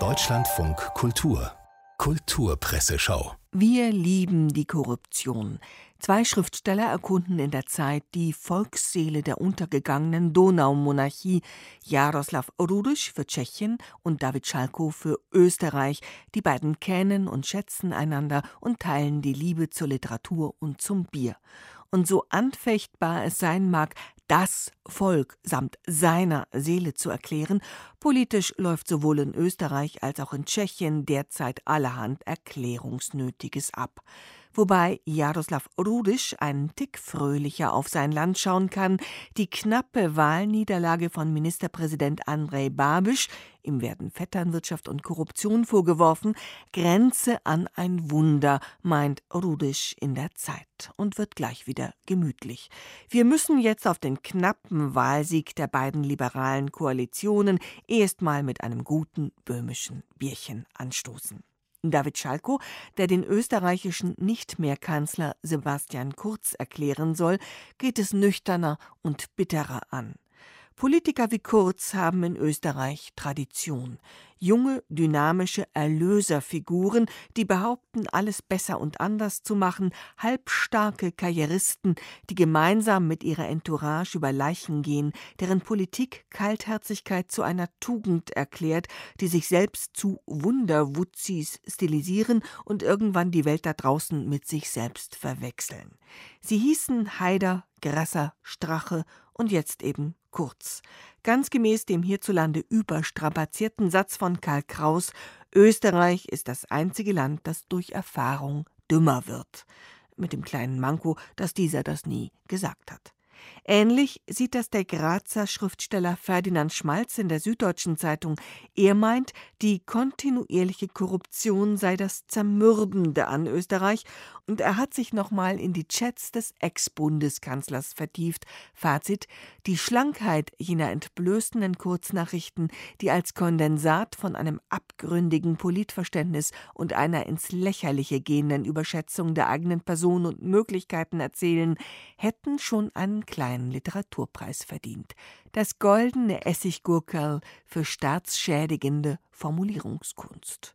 Deutschlandfunk Kultur Kulturpresseschau Wir lieben die Korruption. Zwei Schriftsteller erkunden in der Zeit die Volksseele der untergegangenen Donaumonarchie, Jaroslav Rudisch für Tschechien und David Schalko für Österreich. Die beiden kennen und schätzen einander und teilen die Liebe zur Literatur und zum Bier. Und so anfechtbar es sein mag, das Volk samt seiner Seele zu erklären, politisch läuft sowohl in Österreich als auch in Tschechien derzeit allerhand Erklärungsnötiges ab wobei Jaroslav Rudisch einen Tick fröhlicher auf sein Land schauen kann. Die knappe Wahlniederlage von Ministerpräsident Andrej Babisch, ihm werden Vetternwirtschaft und Korruption vorgeworfen, grenze an ein Wunder, meint Rudisch in der Zeit und wird gleich wieder gemütlich. Wir müssen jetzt auf den knappen Wahlsieg der beiden liberalen Koalitionen erstmal mit einem guten böhmischen Bierchen anstoßen. David Schalko, der den österreichischen Nicht-mehr-Kanzler Sebastian Kurz erklären soll, geht es nüchterner und bitterer an. Politiker wie Kurz haben in Österreich Tradition. Junge, dynamische Erlöserfiguren, die behaupten, alles besser und anders zu machen, halbstarke Karrieristen, die gemeinsam mit ihrer Entourage über Leichen gehen, deren Politik Kaltherzigkeit zu einer Tugend erklärt, die sich selbst zu Wunderwutzis stilisieren und irgendwann die Welt da draußen mit sich selbst verwechseln. Sie hießen Haider, Grasser, Strache und jetzt eben Kurz. Ganz gemäß dem hierzulande überstrapazierten Satz von Karl Kraus: Österreich ist das einzige Land, das durch Erfahrung dümmer wird. Mit dem kleinen Manko, dass dieser das nie gesagt hat. Ähnlich sieht das der Grazer Schriftsteller Ferdinand Schmalz in der Süddeutschen Zeitung. Er meint, die kontinuierliche Korruption sei das Zermürbende an Österreich und er hat sich nochmal in die Chats des Ex-Bundeskanzlers vertieft. Fazit: Die Schlankheit jener entblößenden Kurznachrichten, die als Kondensat von einem abgründigen Politverständnis und einer ins Lächerliche gehenden Überschätzung der eigenen Person und Möglichkeiten erzählen, hätten schon einen kleinen Literaturpreis verdient. Das goldene Essiggurkerl für staatsschädigende Formulierungskunst.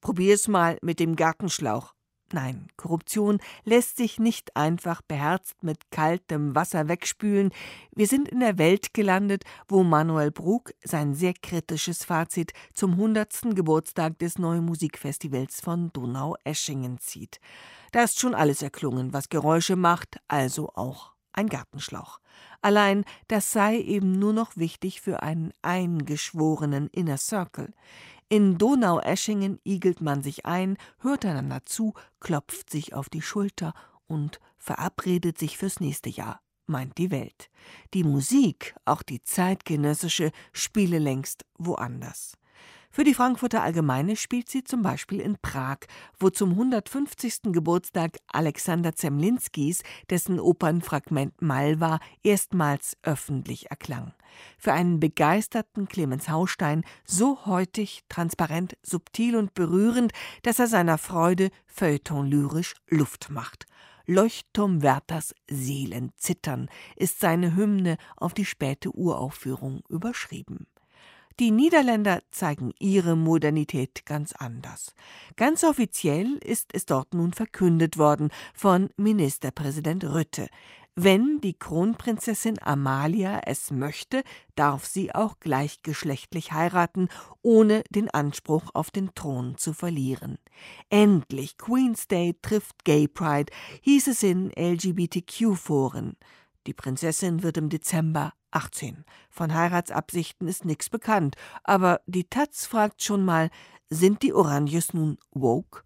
Probier's mal mit dem Gartenschlauch. Nein, Korruption lässt sich nicht einfach beherzt mit kaltem Wasser wegspülen. Wir sind in der Welt gelandet, wo Manuel Brug sein sehr kritisches Fazit zum 100. Geburtstag des Neuen Musikfestivals von Donau-Eschingen zieht. Da ist schon alles erklungen, was Geräusche macht, also auch ein Gartenschlauch. Allein das sei eben nur noch wichtig für einen eingeschworenen Inner Circle. In Donaueschingen igelt man sich ein, hört einander zu, klopft sich auf die Schulter und verabredet sich fürs nächste Jahr, meint die Welt. Die Musik, auch die zeitgenössische, spiele längst woanders. Für die Frankfurter Allgemeine spielt sie zum Beispiel in Prag, wo zum 150. Geburtstag Alexander Zemlinskis, dessen Opernfragment Malva erstmals öffentlich erklang. Für einen begeisterten Clemens Haustein so heutig, transparent, subtil und berührend, dass er seiner Freude feuilletonlyrisch Luft macht. Leuchtturm Werthers Seelenzittern ist seine Hymne auf die späte Uraufführung überschrieben. Die Niederländer zeigen ihre Modernität ganz anders. Ganz offiziell ist es dort nun verkündet worden von Ministerpräsident Rütte. Wenn die Kronprinzessin Amalia es möchte, darf sie auch gleichgeschlechtlich heiraten, ohne den Anspruch auf den Thron zu verlieren. Endlich Queen's Day trifft Gay Pride, hieß es in LGBTQ-Foren. Die Prinzessin wird im Dezember 18. Von Heiratsabsichten ist nichts bekannt, aber die Taz fragt schon mal, sind die Oranjes nun woke?